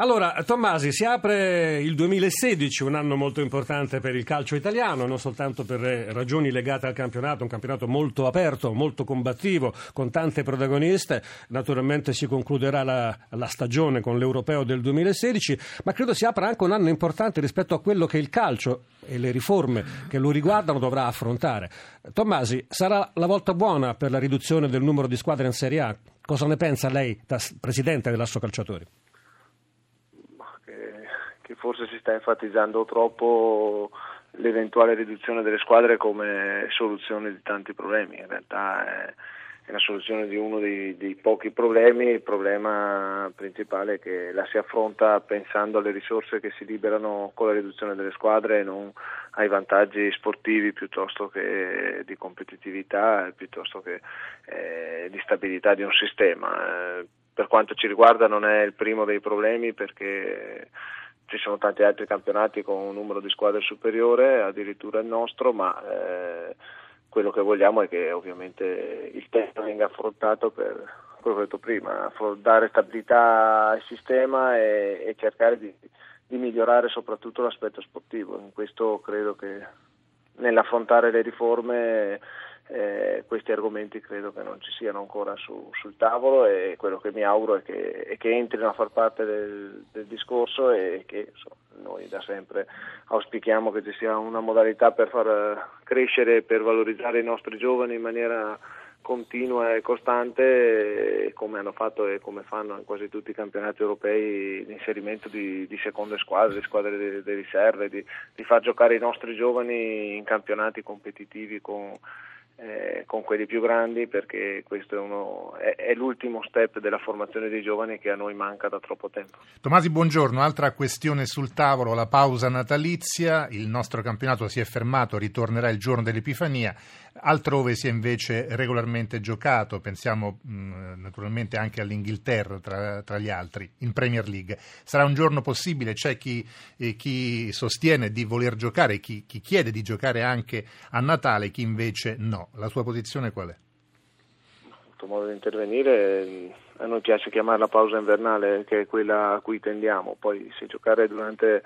Allora, Tommasi, si apre il 2016, un anno molto importante per il calcio italiano, non soltanto per ragioni legate al campionato, un campionato molto aperto, molto combattivo, con tante protagoniste. Naturalmente si concluderà la, la stagione con l'Europeo del 2016, ma credo si apra anche un anno importante rispetto a quello che il calcio e le riforme che lo riguardano dovrà affrontare. Tommasi, sarà la volta buona per la riduzione del numero di squadre in Serie A? Cosa ne pensa lei, da presidente dell'Asso Calciatori? Che forse si sta enfatizzando troppo l'eventuale riduzione delle squadre come soluzione di tanti problemi, in realtà è, una soluzione di uno dei, dei, pochi problemi, il problema principale è che la si affronta pensando alle risorse che si liberano con la riduzione delle squadre e non ai vantaggi sportivi piuttosto che di competitività, piuttosto che eh, di stabilità di un sistema. Per quanto ci riguarda non è il primo dei problemi perché ci sono tanti altri campionati con un numero di squadre superiore, addirittura il nostro, ma eh, quello che vogliamo è che ovviamente il tema venga affrontato per quello che ho detto prima, dare stabilità al sistema e, e cercare di, di, migliorare soprattutto l'aspetto sportivo. In questo credo che nell'affrontare le riforme eh, questi argomenti credo che non ci siano ancora su, sul tavolo e quello che mi auguro è che, è che entrino a far parte del, del discorso e che insomma, noi da sempre auspichiamo che ci sia una modalità per far crescere e per valorizzare i nostri giovani in maniera continua e costante come hanno fatto e come fanno in quasi tutti i campionati europei l'inserimento di, di seconde squadre, di squadre di riserve, di, di far giocare i nostri giovani in campionati competitivi con eh, con quelli più grandi perché questo è, uno, è, è, l'ultimo step della formazione dei giovani che a noi manca da troppo tempo. Tomasi, buongiorno. Altra questione sul tavolo, la pausa natalizia. Il nostro campionato si è fermato, ritornerà il giorno dell'Epifania. Altrove si è invece regolarmente giocato, pensiamo mh, naturalmente anche all'Inghilterra tra, tra, gli altri, in Premier League. Sarà un giorno possibile? C'è chi, eh, chi sostiene di voler giocare, chi, chi chiede di giocare anche a Natale, chi invece no. La sua posizione qual è? Il modo di intervenire a noi piace chiamarla pausa invernale, che è quella a cui tendiamo, poi se giocare durante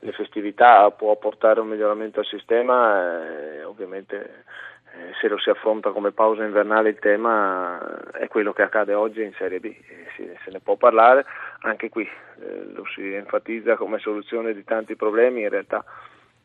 le festività può portare un miglioramento al sistema, eh, ovviamente eh, se lo si affronta come pausa invernale il tema è quello che accade oggi in Serie B, eh, se ne può parlare, anche qui eh, lo si enfatizza come soluzione di tanti problemi, in realtà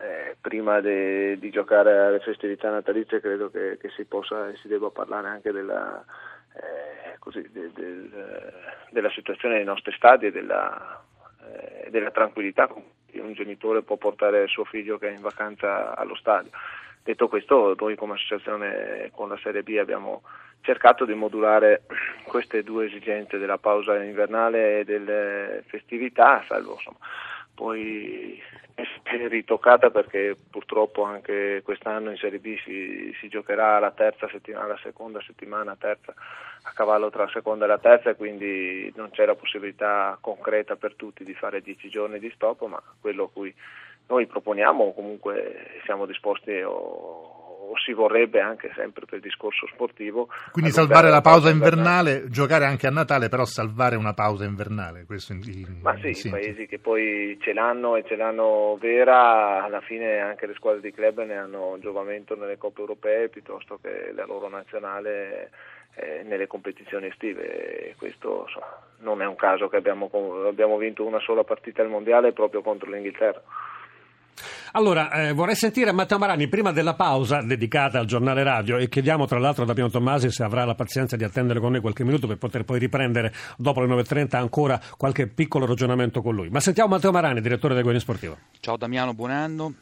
eh, prima de, di giocare alle festività natalizie credo che, che, si possa e si debba parlare anche della, eh, così, de, de, della situazione dei nostri stadi e della, eh, della tranquillità con cui un genitore può portare suo figlio che è in vacanza allo stadio. Detto questo, noi come associazione con la Serie B abbiamo cercato di modulare queste due esigenze della pausa invernale e delle festività, salvo insomma, poi è ritoccata perché purtroppo anche quest'anno in Serie B si, si giocherà la terza settimana, la seconda settimana, terza, a cavallo tra la seconda e la terza e quindi non c'è la possibilità concreta per tutti di fare dieci giorni di stop, ma quello a cui noi proponiamo comunque siamo disposti o, o si vorrebbe anche sempre per il discorso sportivo. Quindi salvare la pausa invernale, invernale, giocare anche a Natale, però salvare una pausa invernale. Questo in, in, Ma sì, in i paesi che poi ce l'hanno e ce l'hanno vera, alla fine anche le squadre di club ne hanno giovamento nelle coppe europee piuttosto che la loro nazionale eh, nelle competizioni estive. Questo insomma, non è un caso che abbiamo, abbiamo vinto una sola partita al mondiale proprio contro l'Inghilterra. Allora, eh, vorrei sentire Matteo Marani prima della pausa dedicata al giornale radio e chiediamo tra l'altro da Piano Tommasi se avrà la pazienza di attendere con noi qualche minuto per poter poi riprendere dopo le 9.30 ancora qualche piccolo ragionamento con lui. Ma sentiamo Matteo Marani, direttore del Guardia Sportivo. Ciao Damiano, buon anno.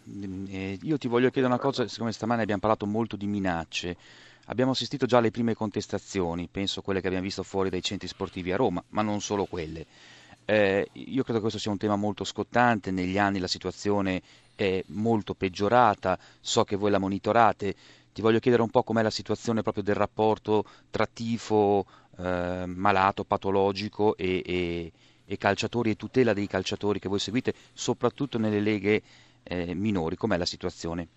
Eh, io ti voglio chiedere una cosa, siccome stamane abbiamo parlato molto di minacce. Abbiamo assistito già alle prime contestazioni, penso quelle che abbiamo visto fuori dai centri sportivi a Roma, ma non solo quelle. Eh, io credo che questo sia un tema molto scottante, negli anni la situazione è molto peggiorata, so che voi la monitorate, ti voglio chiedere un po' com'è la situazione proprio del rapporto tra tifo eh, malato, patologico e, e, e, calciatori e tutela dei calciatori che voi seguite, soprattutto nelle leghe eh, minori, com'è la situazione?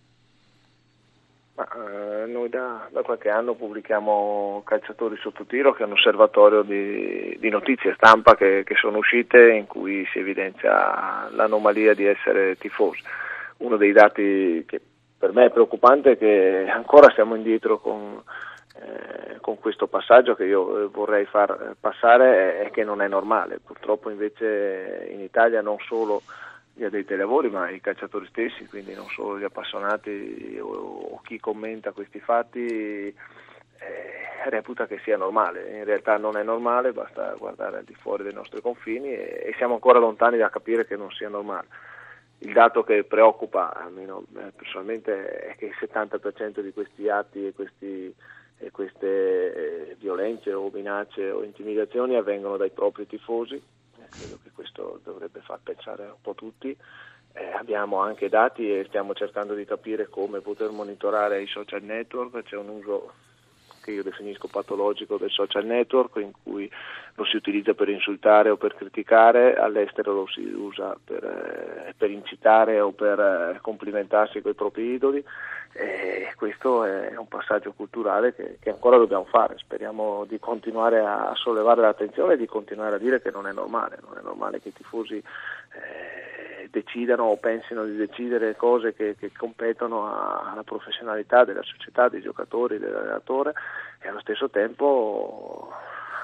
Ma, eh, noi da, da, qualche anno pubblichiamo Calciatori sotto tiro, che è un osservatorio di, di notizie stampa che, che, sono uscite in cui si evidenzia l'anomalia di essere tifosi. Uno dei dati che per me è preoccupante è che ancora siamo indietro con, eh, con questo passaggio che io eh, vorrei far passare è che non è normale. Purtroppo invece in Italia non solo gli addetti ai lavori, ma i calciatori stessi, quindi non solo gli appassionati o, o chi commenta questi fatti, eh, reputa che sia normale. In realtà non è normale, basta guardare al di fuori dei nostri confini e, e siamo ancora lontani da capire che non sia normale. Il dato che preoccupa, almeno eh, personalmente, è che il 70% di questi atti e, questi, e queste eh, violenze o minacce o intimidazioni avvengono dai propri tifosi credo che questo dovrebbe far pensare un po' tutti. Eh, abbiamo anche dati e stiamo cercando di capire come poter monitorare i social network, c'è un uso che io definisco patologico del social network in cui lo si utilizza per insultare o per criticare, all'estero lo si usa per, eh, per incitare o per eh, complimentarsi con i propri idoli. E questo è un passaggio culturale che, che, ancora dobbiamo fare, speriamo di continuare a sollevare l'attenzione e di continuare a dire che non è normale, non è normale che i tifosi eh, decidano o pensino di decidere cose che, che competono alla professionalità della società, dei giocatori, dell'allenatore e allo stesso tempo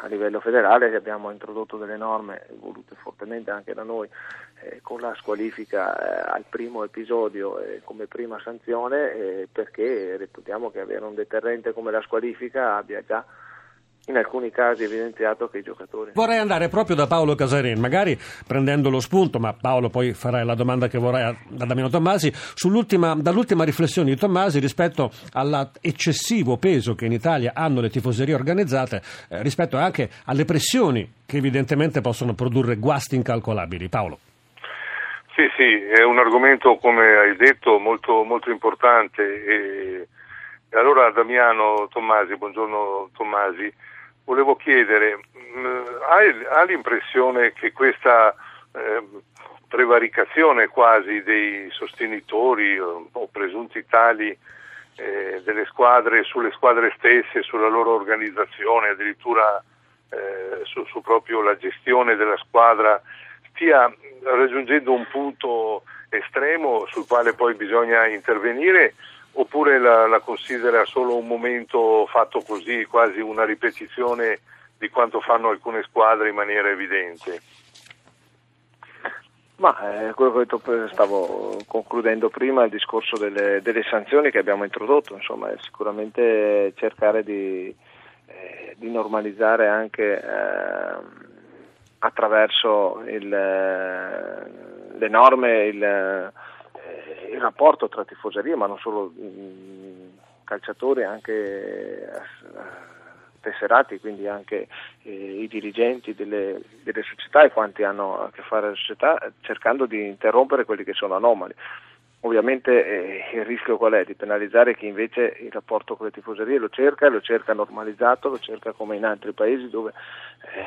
a livello federale abbiamo introdotto delle norme volute fortemente anche da noi eh, con la squalifica eh, al primo episodio eh, come prima sanzione eh, perché reputiamo che avere un deterrente come la squalifica abbia già in alcuni casi evidenziato che i giocatori. Vorrei andare proprio da Paolo Casarin, magari prendendo lo spunto, ma Paolo poi farà la domanda che vorrei da Damiano Tommasi, dall'ultima riflessione di Tommasi rispetto all'eccessivo peso che in Italia hanno le tifoserie organizzate, eh, rispetto anche alle pressioni che evidentemente possono produrre guasti incalcolabili. Paolo. Sì, sì, è un argomento, come hai detto, molto, molto importante. E... allora Damiano Tommasi, buongiorno Tommasi, volevo chiedere, mm, hai, ha l'impressione che questa eh, prevaricazione quasi dei sostenitori o, o presunti tali eh, delle squadre sulle squadre stesse, sulla loro organizzazione, addirittura eh, su, su, proprio la gestione della squadra, stia raggiungendo un punto estremo sul quale poi bisogna intervenire oppure la, la, considera solo un momento fatto così, quasi una ripetizione di quanto fanno alcune squadre in maniera evidente? Ma eh, quello che stavo concludendo prima, il discorso delle, delle, sanzioni che abbiamo introdotto, insomma, è sicuramente cercare di, eh, di normalizzare anche eh, attraverso il, eh, le norme il il rapporto tra tifoserie, ma non solo mh, mm, calciatori, anche eh, tesserati, quindi anche eh, i dirigenti delle, delle, società e quanti hanno a che fare la società, cercando di interrompere quelli che sono anomali. Ovviamente eh, il rischio qual è? Di penalizzare chi invece il rapporto con le tifoserie lo cerca, lo cerca normalizzato, lo cerca come in altri paesi dove eh,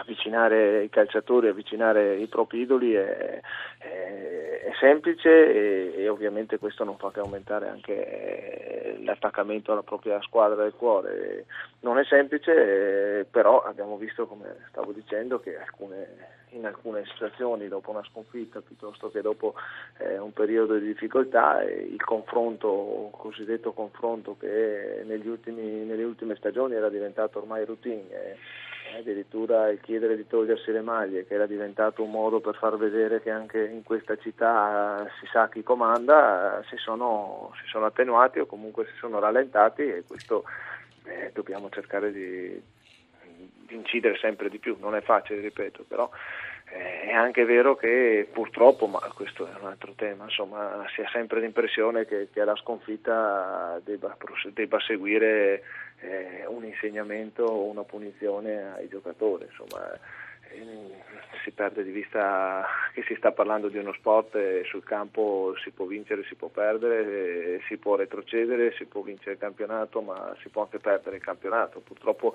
avvicinare i calciatori, avvicinare i propri idoli è, è, è semplice e, e, ovviamente questo non fa che aumentare anche eh, l'attaccamento alla propria squadra del cuore. Non è semplice, eh, però abbiamo visto, come stavo dicendo, che alcune in alcune situazioni dopo una sconfitta piuttosto che dopo eh, un periodo di difficoltà il confronto, cosiddetto confronto che ultimi, nelle ultime stagioni era diventato ormai routine, eh, addirittura il chiedere di togliersi le maglie che era diventato un modo per far vedere che anche in questa città si sa chi comanda, si sono, si sono attenuati o comunque si sono rallentati e questo eh, dobbiamo cercare di di incidere sempre di più, non è facile, ripeto, però è anche vero che purtroppo, ma questo è un altro tema, insomma, si ha sempre l'impressione che, che la sconfitta debba, debba seguire eh, un insegnamento o una punizione ai giocatori, insomma, si perde di vista che si sta parlando di uno sport e sul campo si può vincere, si può perdere, si può retrocedere, si può vincere il campionato, ma si può anche perdere il campionato. Purtroppo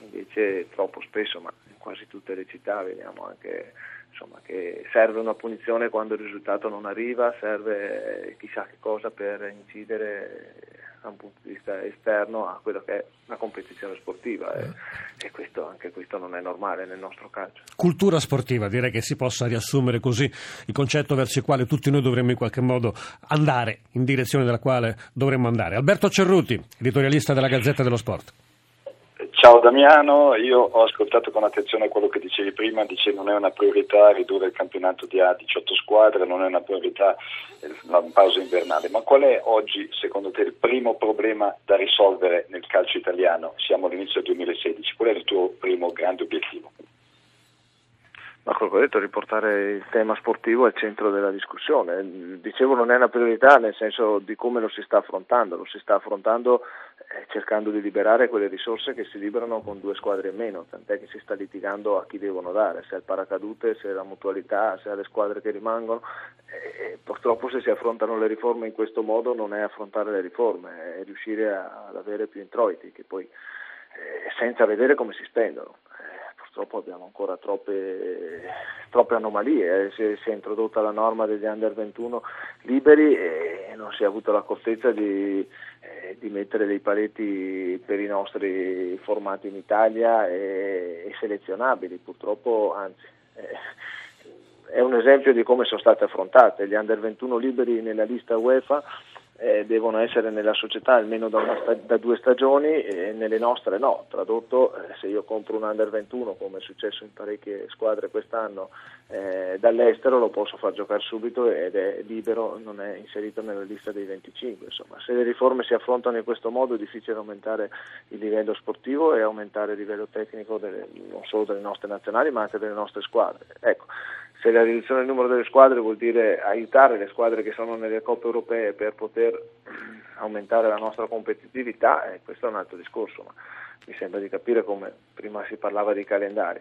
invece troppo spesso, ma quasi tutte le città vediamo anche insomma, che serve una punizione quando il risultato non arriva, serve chissà che cosa per incidere da un punto di vista esterno a quello che è la competizione sportiva e, e questo, anche questo non è normale nel nostro calcio. Cultura sportiva, direi che si possa riassumere così il concetto verso il quale tutti noi dovremmo in qualche modo andare, in direzione della quale dovremmo andare. Alberto Cerruti, editorialista della Gazzetta dello Sport. Ciao Damiano, io ho ascoltato con attenzione quello che dicevi prima, dice non è una priorità ridurre il campionato di A 18 squadre, non è una priorità la pausa invernale, ma qual è oggi secondo te il primo problema da risolvere nel calcio italiano? Siamo all'inizio del 2016, qual è il tuo primo grande obiettivo? Ma quello che ho detto, riportare il tema sportivo al centro della discussione. Dicevo non è una priorità nel senso di come lo si sta affrontando, lo si sta affrontando eh, cercando di liberare quelle risorse che si liberano con due squadre in meno, tant'è che si sta litigando a chi devono dare, se al paracadute, se alla mutualità, se alle squadre che rimangono. E purtroppo se si affrontano le riforme in questo modo non è affrontare le riforme, è riuscire ad avere più introiti, che poi eh, senza vedere come si spendono purtroppo abbiamo ancora troppe, troppe anomalie, eh. si, si, è introdotta la norma degli under 21 liberi e non si è avuto l'accortezza di, eh, di mettere dei paletti per i nostri formati in Italia e, e selezionabili, purtroppo anzi. Eh, è un esempio di come sono state affrontate gli under 21 liberi nella lista UEFA eh, devono essere nella società almeno da, sta- da due stagioni e nelle nostre no. Tradotto, eh, se io compro un under 21 come è successo in parecchie squadre quest'anno eh, dall'estero lo posso far giocare subito ed è libero, non è inserito nella lista dei 25. Insomma, se le riforme si affrontano in questo modo è difficile aumentare il livello sportivo e aumentare il livello tecnico delle, non solo delle nostre nazionali ma anche delle nostre squadre. Ecco, se la riduzione del numero delle squadre vuol dire aiutare le squadre che sono nelle coppe europee per poter aumentare la nostra competitività, eh, questo è un altro discorso, ma mi sembra di capire come prima si parlava di calendari.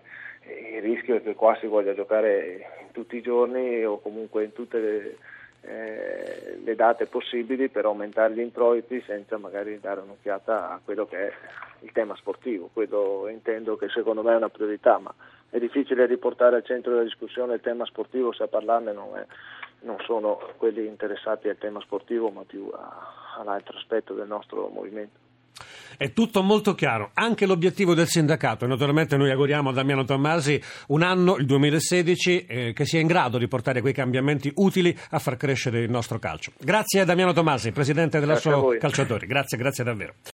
il rischio è che qua si voglia giocare tutti i giorni o comunque in tutte le, eh, le date possibili per aumentare gli introiti senza magari dare un'occhiata a quello che è il tema sportivo. Quello intendo che secondo me è una priorità, ma è difficile riportare al centro della discussione il tema sportivo se a parlarne non, è, non sono quelli interessati al tema sportivo ma più a, all'altro aspetto del nostro movimento. È tutto molto chiaro, anche l'obiettivo del sindacato. Naturalmente noi auguriamo a Damiano Tommasi un anno, il 2016, eh, che sia in grado di portare quei cambiamenti utili a far crescere il nostro calcio. Grazie a Damiano Tommasi, presidente dell'Asso Calciatori. Grazie, grazie davvero.